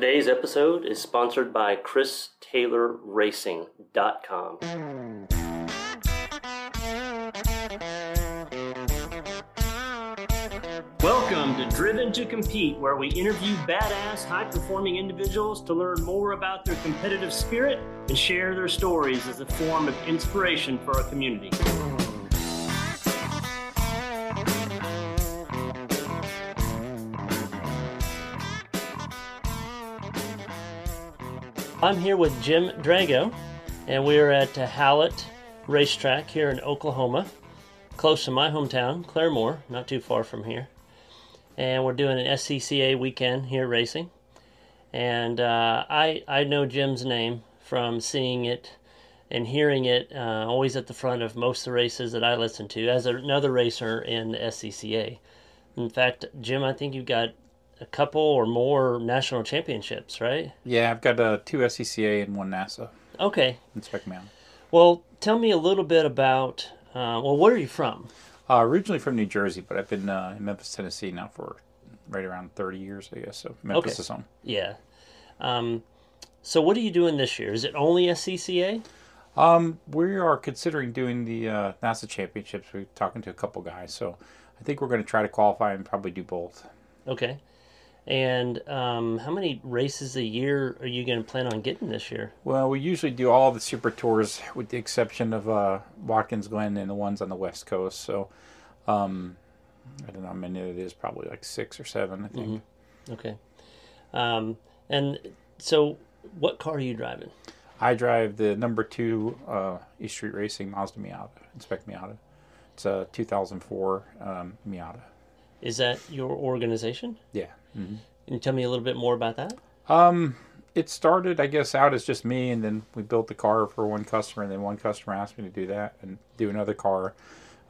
Today's episode is sponsored by ChrisTaylorRacing.com. Welcome to Driven to Compete, where we interview badass, high performing individuals to learn more about their competitive spirit and share their stories as a form of inspiration for our community. I'm here with Jim Drago, and we're at Hallett Racetrack here in Oklahoma, close to my hometown, Claremore, not too far from here. And we're doing an SCCA weekend here racing. And uh, I I know Jim's name from seeing it and hearing it uh, always at the front of most of the races that I listen to as another racer in the SCCA. In fact, Jim, I think you've got a couple or more national championships, right? Yeah, I've got uh, two SCCA and one NASA. Okay. in Mountain. Well, tell me a little bit about. Uh, well, where are you from? Uh, originally from New Jersey, but I've been uh, in Memphis, Tennessee now for right around 30 years, I guess. So Memphis Okay. is home. Yeah. Um, so, what are you doing this year? Is it only SCCA? Um, we are considering doing the uh, NASA championships. We're talking to a couple guys, so I think we're going to try to qualify and probably do both. Okay. And um, how many races a year are you going to plan on getting this year? Well, we usually do all the super tours with the exception of uh, Watkins Glen and the ones on the West Coast. So um, I don't know how many it is, probably like six or seven, I think. Okay. Um, and so, what car are you driving? I drive the number two uh, East Street Racing Mazda Miata, Inspect Miata. It's a 2004 um, Miata. Is that your organization? Yeah. Can you tell me a little bit more about that? Um, it started, I guess, out as just me, and then we built the car for one customer, and then one customer asked me to do that and do another car.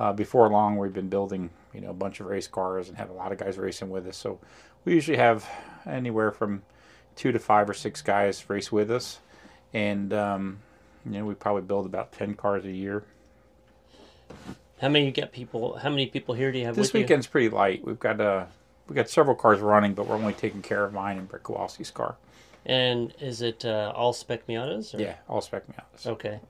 Uh, before long, we've been building, you know, a bunch of race cars and have a lot of guys racing with us. So we usually have anywhere from two to five or six guys race with us, and um, you know, we probably build about ten cars a year. How many you got people? How many people here do you have This weekend's pretty light. We've got uh, we've got several cars running, but we're only taking care of mine and Brick Kowalski's car. And is it uh, all spec Miatas? Or? Yeah, all spec Miatas. Okay.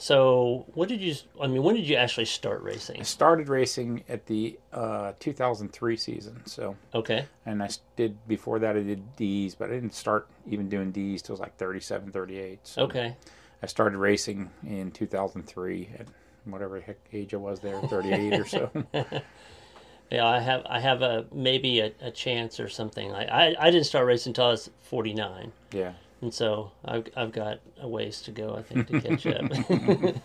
So, what did you? I mean, when did you actually start racing? I started racing at the uh, 2003 season. So, Okay. and I did before that I did DEs, but I didn't start even doing DEs till like 37, 38. So Okay. I started racing in 2003 at whatever heck age I was there, 38 or so. Yeah, I have. I have a maybe a, a chance or something. I, I I didn't start racing until I was forty nine, Yeah. and so I've I've got a ways to go. I think to catch up.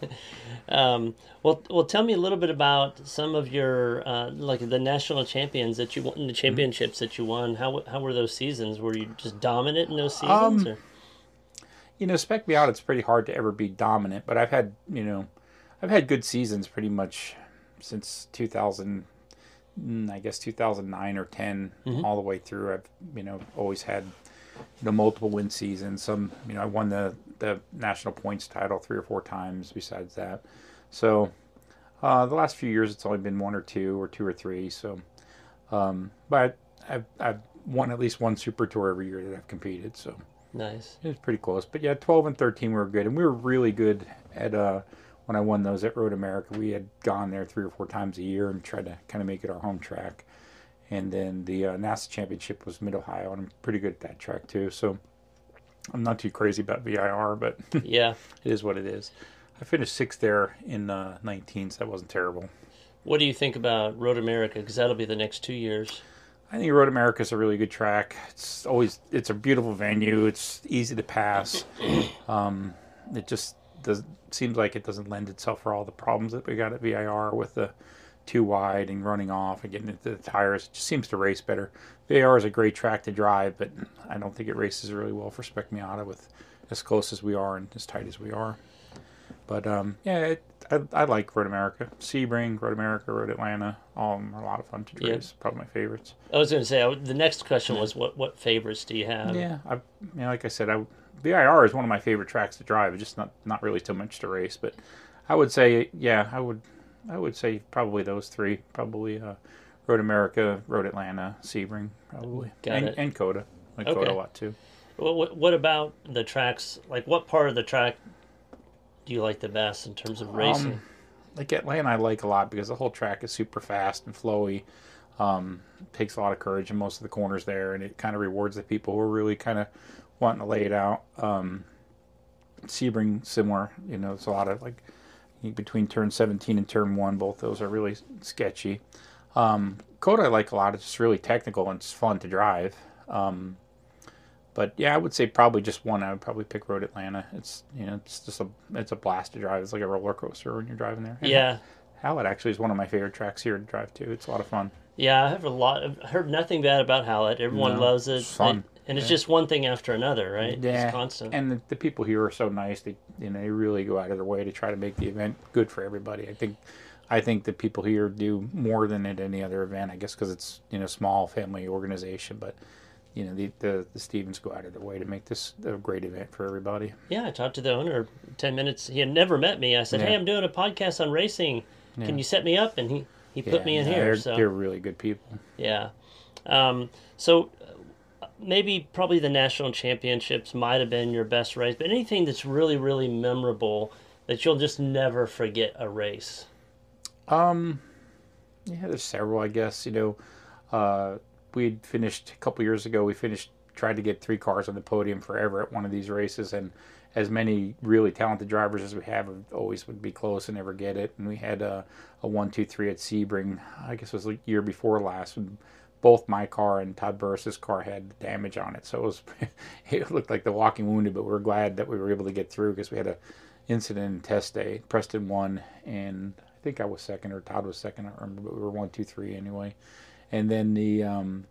um, well, well, tell me a little bit about some of your uh, like the national champions that you won, the championships that you won. How how were those seasons? Were you just dominant in those seasons? Um, or? you know, Spec Miata. It's pretty hard to ever be dominant, but I've had, you know, I've had good seasons pretty much since 2000, mm, I guess 2009 or 10, all the way through. I've, you know, always had, you know, multiple win seasons. Some, you know, I won the the national points title three or four times. Besides that, so uh, the last few years it's only been one or two or two or three. So, um, but I've I've won at least one super tour every year that I've competed. So. Nice. It was pretty close, but yeah, twelve and thirteen we were good, and we were really good at uh, when I won those at Road America. We had gone there three or four times a year and tried to kind of make it our home track. And then the uh, NASA Championship was Mid Ohio, and I'm pretty good at that track too. So I'm not too crazy about VIR, but Yeah. it is what it is. I finished sixth there in uh, 19, so that wasn't terrible. What do you think about Road America? Because that'll be the next two years. I think Road America is a really good track. It's always it's a beautiful venue. It's easy to pass. Um, it just does seems like it doesn't lend itself for all the problems that we got at VIR with the too wide and running off and getting into the tires. It just seems to race better. VIR is a great track to drive, but I don't think it races really well for Spec Miata with as close as we are and as tight as we are. But um, yeah, it, I, I like Road America, Sebring, Road America, Road Atlanta. All of them are a lot of fun to Yeah. race. Probably my favorites. I was going to say I the next question was what what favorites do you have? Yeah, I, you know, like I said, I, VIR is one of my favorite tracks to drive. It's just not not really too much to race, but I would say, yeah, I would, I would say probably those three. Probably uh, Road America, Road Atlanta, Sebring, probably, Got and, it. and COTA. I like Okay. COTA a lot too. What, what, what about the tracks? Like, what part of the track do you like the best in terms of racing? Um, like Atlanta, I like a lot because the whole track is super fast and flowy. Um, takes a lot of courage in most of the corners there, and it kind of rewards the people who are really kind of wanting to lay it out. Um, Sebring, similar. You know, it's a lot of like between turn 17 and turn 1, both those are really sketchy. Um, COTA I like a lot. It's just really technical and it's fun to drive. Um, but yeah, I would say probably just one. I would probably pick Road Atlanta. It's you know it's just a it's a blast to drive. It's like a roller coaster when you're driving there. Yeah. Hallett actually is one of my favorite tracks here to drive to. It's a lot of fun. Yeah, I have a lot. Of, heard nothing bad about Hallett. Everyone No, loves it. it's fun. and it's Yeah. just one thing after another, right? Yeah, It's constant. and the, the people here are so nice. They you know they really go out of their way to try to make the event good for everybody. I think I think the people here do more than at any other event. I guess because it's you know small family organization, but you know the, the the Stevens go out of their way to make this a great event for everybody. yeah, I talked to the owner ten minutes. He had never met me. I said, Yeah. "Hey, I'm doing a podcast on racing. Yeah. Can you set me up?" And he he put Yeah, me in no, here. They're, So they're really good people. Yeah. Um, so uh, maybe probably the national championships might have been your best race, but anything that's really, really memorable that you'll just never forget a race. Um, yeah, there's several, I guess. You know, uh, we'd finished a couple years ago. We finished tried to get three cars on the podium forever at one of these races, and as many really talented drivers as we have always would be close and never get it. And we had a, a one, two, three at Sebring. I guess it was the year before last. When both my car and Todd Burris's car had damage on it, so it was it looked like the walking wounded. But we are glad that we were able to get through because we had a incident in test day. Preston won, and I think I was second or Todd was second. I remember, but we were one, two, three anyway. And then the um,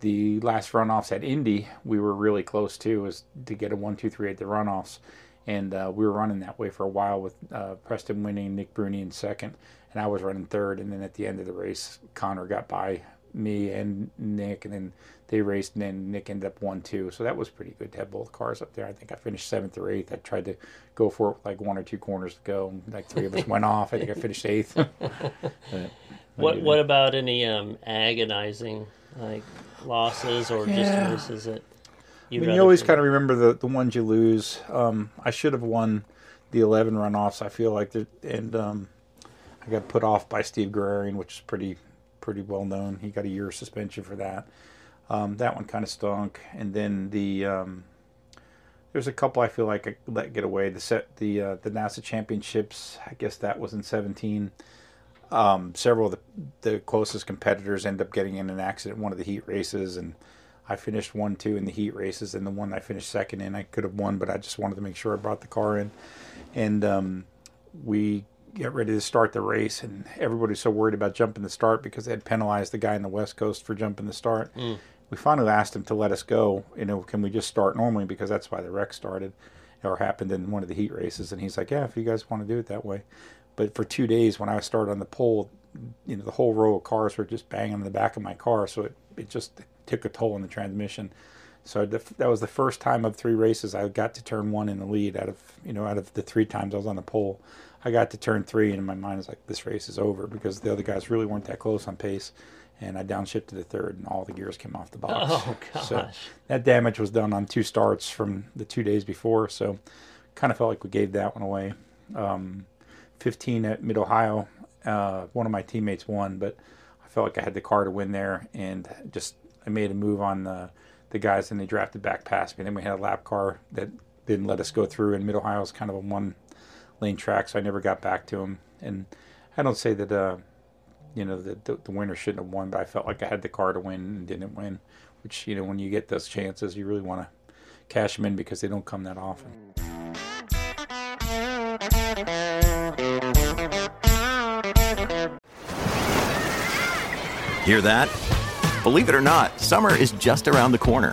the last runoffs at Indy, we were really close to, was to get a one, two, three at the runoffs, and uh, we were running that way for a while with uh, Preston winning, Nick Bruni in second, and I was running third. And then at the end of the race, Connor got by me and Nick, and then they raced, and then Nick ended up one, two. So that was pretty good to have both cars up there. I think I finished seventh or eighth. I tried to go for it with like one or two corners to go, and like three of us went off. I think I finished eighth. What What about any um, agonizing like losses or Yeah. just races that I mean, you always kind of remember the, the ones you lose. Um, I should have won the 11 runoffs. I feel like, and um, I got put off by Steve Guerrerian, which is pretty pretty well known. He got a year suspension for that. Um, that one kind of stunk. And then the um, there's a couple I feel like I let get away. The set the uh, the NASA championships. I guess that was in 17. Um, several of the, the closest competitors end up getting in an accident one of the heat races, and I finished one, two in the heat races, and the one I finished second in, I could have won, but I just wanted to make sure I brought the car in. And um, we get ready to start the race, and everybody's so worried about jumping the start because they had penalized the guy in the West Coast for jumping the start. Mm. We finally asked him to let us go. You know, can we just start normally because that's why the wreck started or happened in one of the heat races. And he's like, yeah, if you guys want to do it that way. But for two days, when I started on the pole, you know, the whole row of cars were just banging on the back of my car, so it, it just took a toll on the transmission. So the, that was the first time of three races I got to turn one in the lead out of you know out of the three times I was on the pole. I got to turn three, and in my mind was like, this race is over because the other guys really weren't that close on pace. And I downshifted to the third, and all the gears came off the box. Oh gosh. So that damage was done on two starts from the two days before. So kind of felt like we gave that one away. Um, 15 at Mid Ohio, uh, one of my teammates won, but I felt like I had the car to win there, and just I made a move on the the guys, and they drafted back past me. And Then we had a lap car that didn't let us go through, and Mid Ohio is kind of a one lane track, so I never got back to him. And I don't say that uh, you know the, the the winner shouldn't have won, but I felt like I had the car to win and didn't win. Which you know when you get those chances, you really want to cash them in because they don't come that often. Hear that? Believe it or not, summer is just around the corner.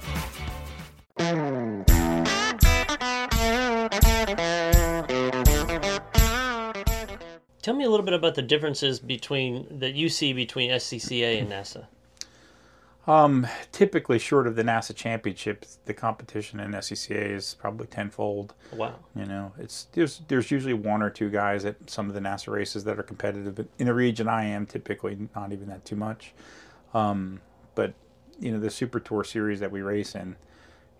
Tell me a little bit about the differences between that you see between SCCA and NASA. Um, typically, short of the NASA championships, the competition in SCCA is probably tenfold. Wow. You know, it's there's there's usually one or two guys at some of the NASA races that are competitive. But in the region I am, typically not even that too much. Um, but you know, the Super Tour series that we race in,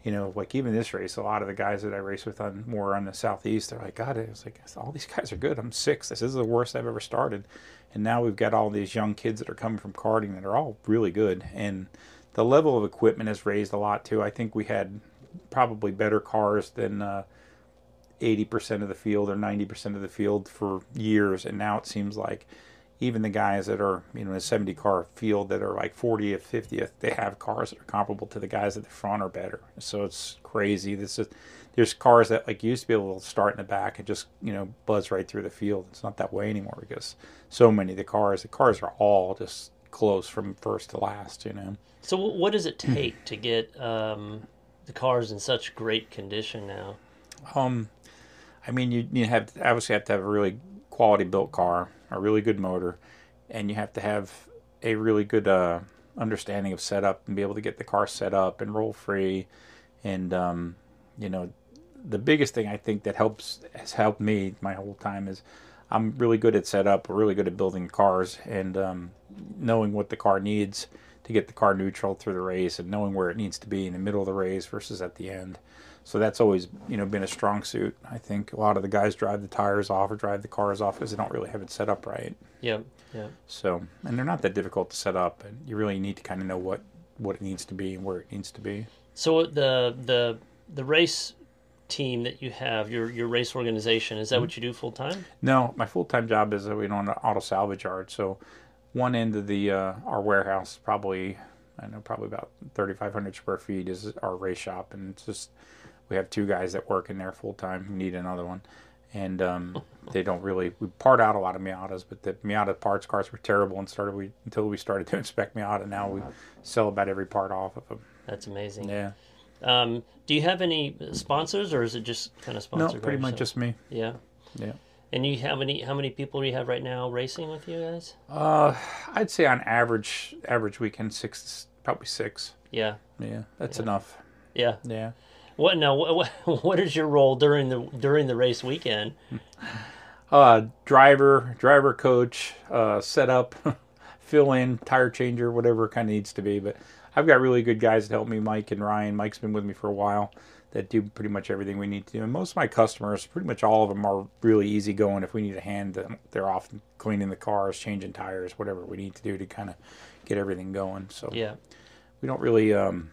you know, like even this race, a lot of the guys that I race with on more on the southeast, they're like, God, it's like all these guys are good. I'm six. This is the worst I've ever started. And now we've got all these young kids that are coming from karting that are all really good. And the level of equipment has raised a lot too. I think we had probably better cars than uh, 80% of the field or 90% of the field for years. And now it seems like even the guys that are, you know, in a 70 car field that are like 40th, 50th, they have cars that are comparable to the guys at the front or better. So it's crazy. This is, there's cars that like used to be able to start in the back and just, you know, buzz right through the field. It's not that way anymore because so many of the cars, the cars are all just close from first to last, you know. So, what does it take to get um, the cars in such great condition now? Um, I mean, you you have obviously have to have a really quality built car, a really good motor, and you have to have a really good uh, understanding of setup and be able to get the car set up and roll free. And um, you know, the biggest thing I think that helps has helped me my whole time is I'm really good at setup, really good at building cars, and um, knowing what the car needs to get the car neutral through the race, and knowing where it needs to be in the middle of the race versus at the end. So that's always you know been a strong suit. I think a lot of the guys drive the tires off or drive the cars off because they don't really have it set up right. Yeah, yeah. So and they're not that difficult to set up, and you really need to kind of know what what it needs to be and where it needs to be. So the the the race team that you have, your your race organization, is that Mm-hmm. what you do full time? No, my full time job is uh, you know an auto salvage yard. So one end of the uh, our warehouse, probably I know probably about thirty five hundred square feet, is our race shop, and it's just we have two guys that work in there full time. We need another one, and um, they don't really we part out a lot of Miatas, but the Miata parts cars were terrible and started we until we started to inspect Miata. Now we sell about every part off of them. That's amazing. Yeah, Um, do you have any sponsors, or is it just kind of no, sponsored? by pretty much just me. yeah. Yeah. And you have any? How many people do you have right now racing with you guys? Uh, I'd say on average, average weekend six, probably six. Yeah, Yeah, that's enough. yeah. Yeah. What now? What, what, is your role during the during the race weekend? Uh, driver, driver coach, uh, setup, fill in, tire changer, whatever it kind of needs to be. But I've got really good guys that help me, Mike and Ryan. Mike's been with me for a while that do pretty much everything we need to do. And most of my customers, pretty much all of them, are really easy going. If we need a hand, them, they're often cleaning the cars, changing tires, whatever we need to do to kind of get everything going. So Yeah, we don't really. Um,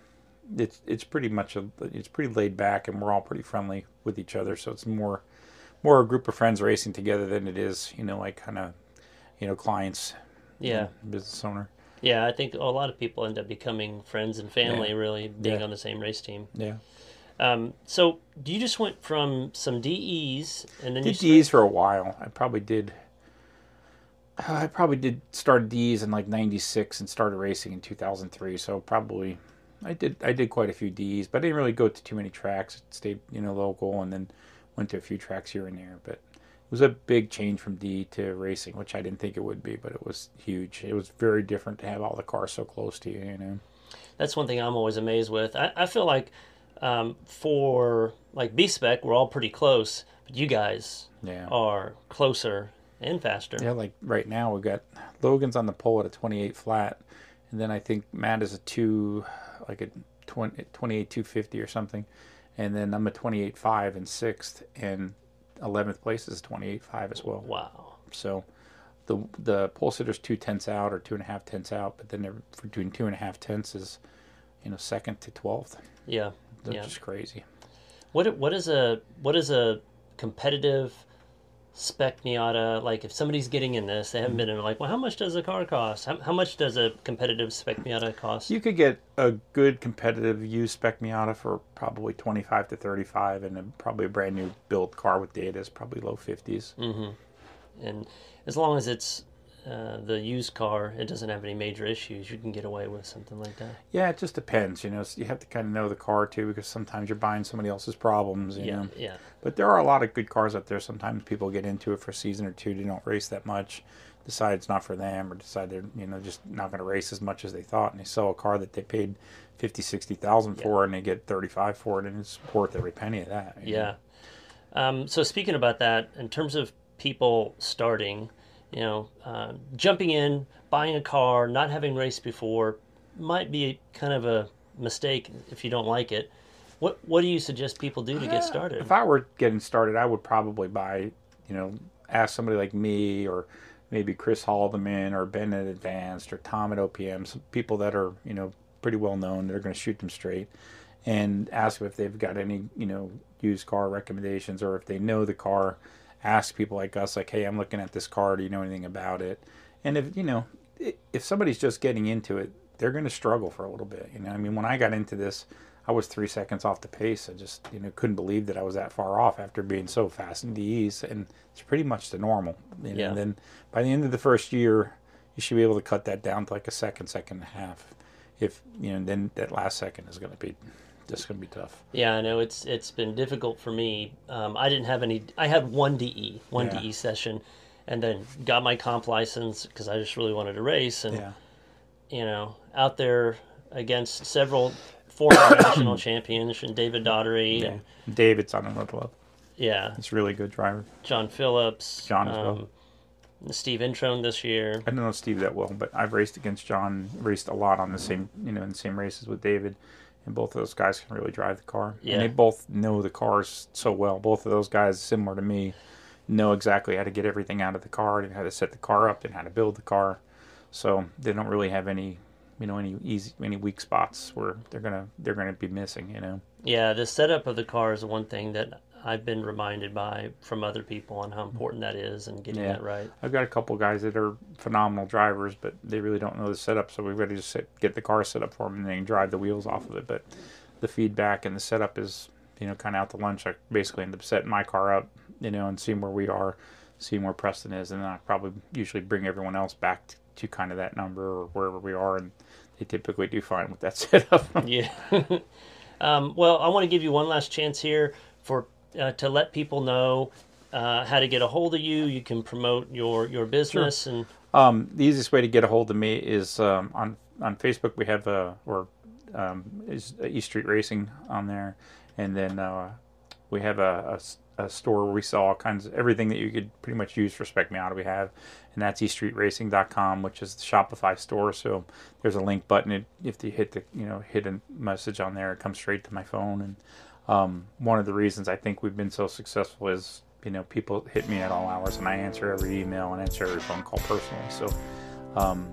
it's it's pretty much a, it's pretty laid back, and we're all pretty friendly with each other. So it's more more a group of friends racing together than it is, you know, like kind of, you know, clients, yeah, business owner. yeah. I think a lot of people end up becoming friends and family, Yeah. really being Yeah. on the same race team. Yeah, Um, so you just went from some DEs, and then you did DEs for a while. I probably did. uh, I probably did start DEs in like '96 and started racing in 2003. So probably I did I did quite a few DEs, but I didn't really go to too many tracks. Stayed you know local and then went to a few tracks here and there. But it was a big change from D to racing, which I didn't think it would be, but it was huge. It was very different to have all the cars so close to you. You know. that's one thing I'm always amazed with. I, I feel like um, for like B spec, we're all pretty close, but you guys Yeah. are closer and faster. Yeah, like right now we've got Logan's on the pole at a 28 flat, and then I think Matt is a two, like a 20, 28 250 or something, and then I'm a 28 five and sixth, and 11th place is 28 five as well. Wow. So the the pole sitter's two tenths out or two and a half tenths out, but then they're between two and a half tenths is, you know, second to 12th. Yeah. That's Yeah. just crazy. What what is a what is a competitive spec Miata like? If somebody's getting in this, they haven't been in. Like, well, how much does a car cost? How, how much does a competitive spec Miata cost? You could get a good competitive used spec Miata for probably 25 to 35, and a, probably a brand new built car with data is probably low 50s. Mm-hmm. and as long as it's uh, the used car, it doesn't have any major issues. You can get away with something like that. Yeah, it just depends. You know, you have to kind of know the car too, because sometimes you're buying somebody else's problems. You yeah, know? yeah, But there are a lot of good cars out there. Sometimes people get into it for a season or two. They don't race that much, decide it's not for them, or decide they're you know just not going to race as much as they thought, and they sell a car that they paid fifty, sixty thousand for, and they get thirty five for it, and it's worth every penny of that. yeah. Um, so speaking about that, in terms of people starting, you know, uh, jumping in, buying a car, not having raced before, might be kind of a mistake if you don't like it. What What do you suggest people do to get started? If I were getting started, I would probably buy, you know, ask somebody like me or maybe Chris Haldeman or Ben at Advanced or Tom at OPM, some people that are, you know, pretty well known. They're going to shoot them straight and ask them if they've got any, you know, used car recommendations or if they know the car. Ask people like us, like, hey, I'm looking at this car. Do you know anything about it? And if, you know, if somebody's just getting into it, they're going to struggle for a little bit. You know, I mean, when I got into this, I was three seconds off the pace. I just, you know, couldn't believe that I was that far off after being so fast in DEs. And it's pretty much the normal. You know, Yeah. And then by the end of the first year, you should be able to cut that down to like a second, second and a half. If, you know, then that last second is going to be just going to be tough. Yeah, I know it's it's been difficult for me. Um, I didn't have any. I had one DE, one Yeah. DE session, and then got my comp license because I just really wanted to race. And Yeah. you know, out there against several former national champions and David Daughtery, Yeah. and David's on another level. yeah, He's a really good driver. John Phillips, John as well. um, Steve Introne this year. I don't know Steve that well, but I've raced against John, raced a lot on the same, you know, in the same races with David, and both of those guys can really drive the car. Yeah. And they both know the cars so well. Both of those guys, similar to me, know exactly how to get everything out of the car and how to set the car up and how to build the car. So they don't really have any, you know, any easy, any weak spots where they're gonna they're gonna be missing. You know. Yeah, the setup of the car is one thing that I've been reminded by from other people on how important that is and getting Yeah. that right. I've got a couple guys that are phenomenal drivers, but they really don't know the setup. So we've got to just sit, get the car set up for them and they can drive the wheels off of it. But the feedback and the setup is, you know, kind of out to lunch. I basically end up setting my car up, you know, and seeing where we are, seeing where Preston is, and then I probably usually bring everyone else back to, to kind of that number or wherever we are, and they typically do fine with that setup. Yeah. um, well, I want to give you one last chance here for uh, to let people know uh, how to get a hold of you. You can promote your your business and Um, the easiest way to get a hold of me is um, on on Facebook. We have a or um, is East Street Racing on there, and then uh, we have a a store where we sell all kinds of everything that you could pretty much use for Spec Miata. We have, and that's eaststreetracing.com, which is the Shopify store. So there's a link button. It, if you hit the you know hit a message on there, it comes straight to my phone. And um, one of the reasons I think we've been so successful is you know people hit me at all hours, and I answer every email and answer every phone call personally. So um,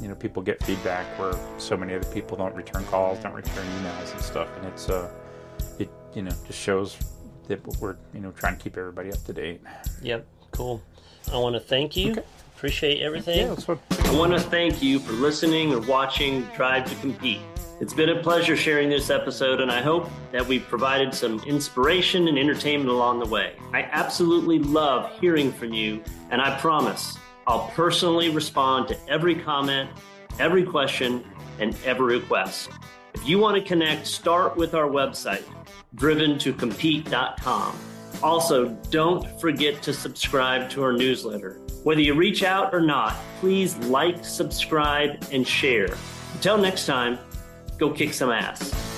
you know people get feedback where so many other people don't return calls, don't return emails and stuff, and it's uh it you know just shows that we're you know trying to keep everybody up to date. yep, cool. I want to thank you. Okay. Appreciate everything. that's what. I want to thank you for listening or watching Drive to Compete. It's been a pleasure sharing this episode, and I hope that we've provided some inspiration and entertainment along the way. I absolutely love hearing from you, and I promise I'll personally respond to every comment, every question, and every request. If you want to connect, start with our website, driventocompete.com. Also, don't forget to subscribe to our newsletter. Whether you reach out or not, please like, subscribe, and share. Until next time, go kick some ass.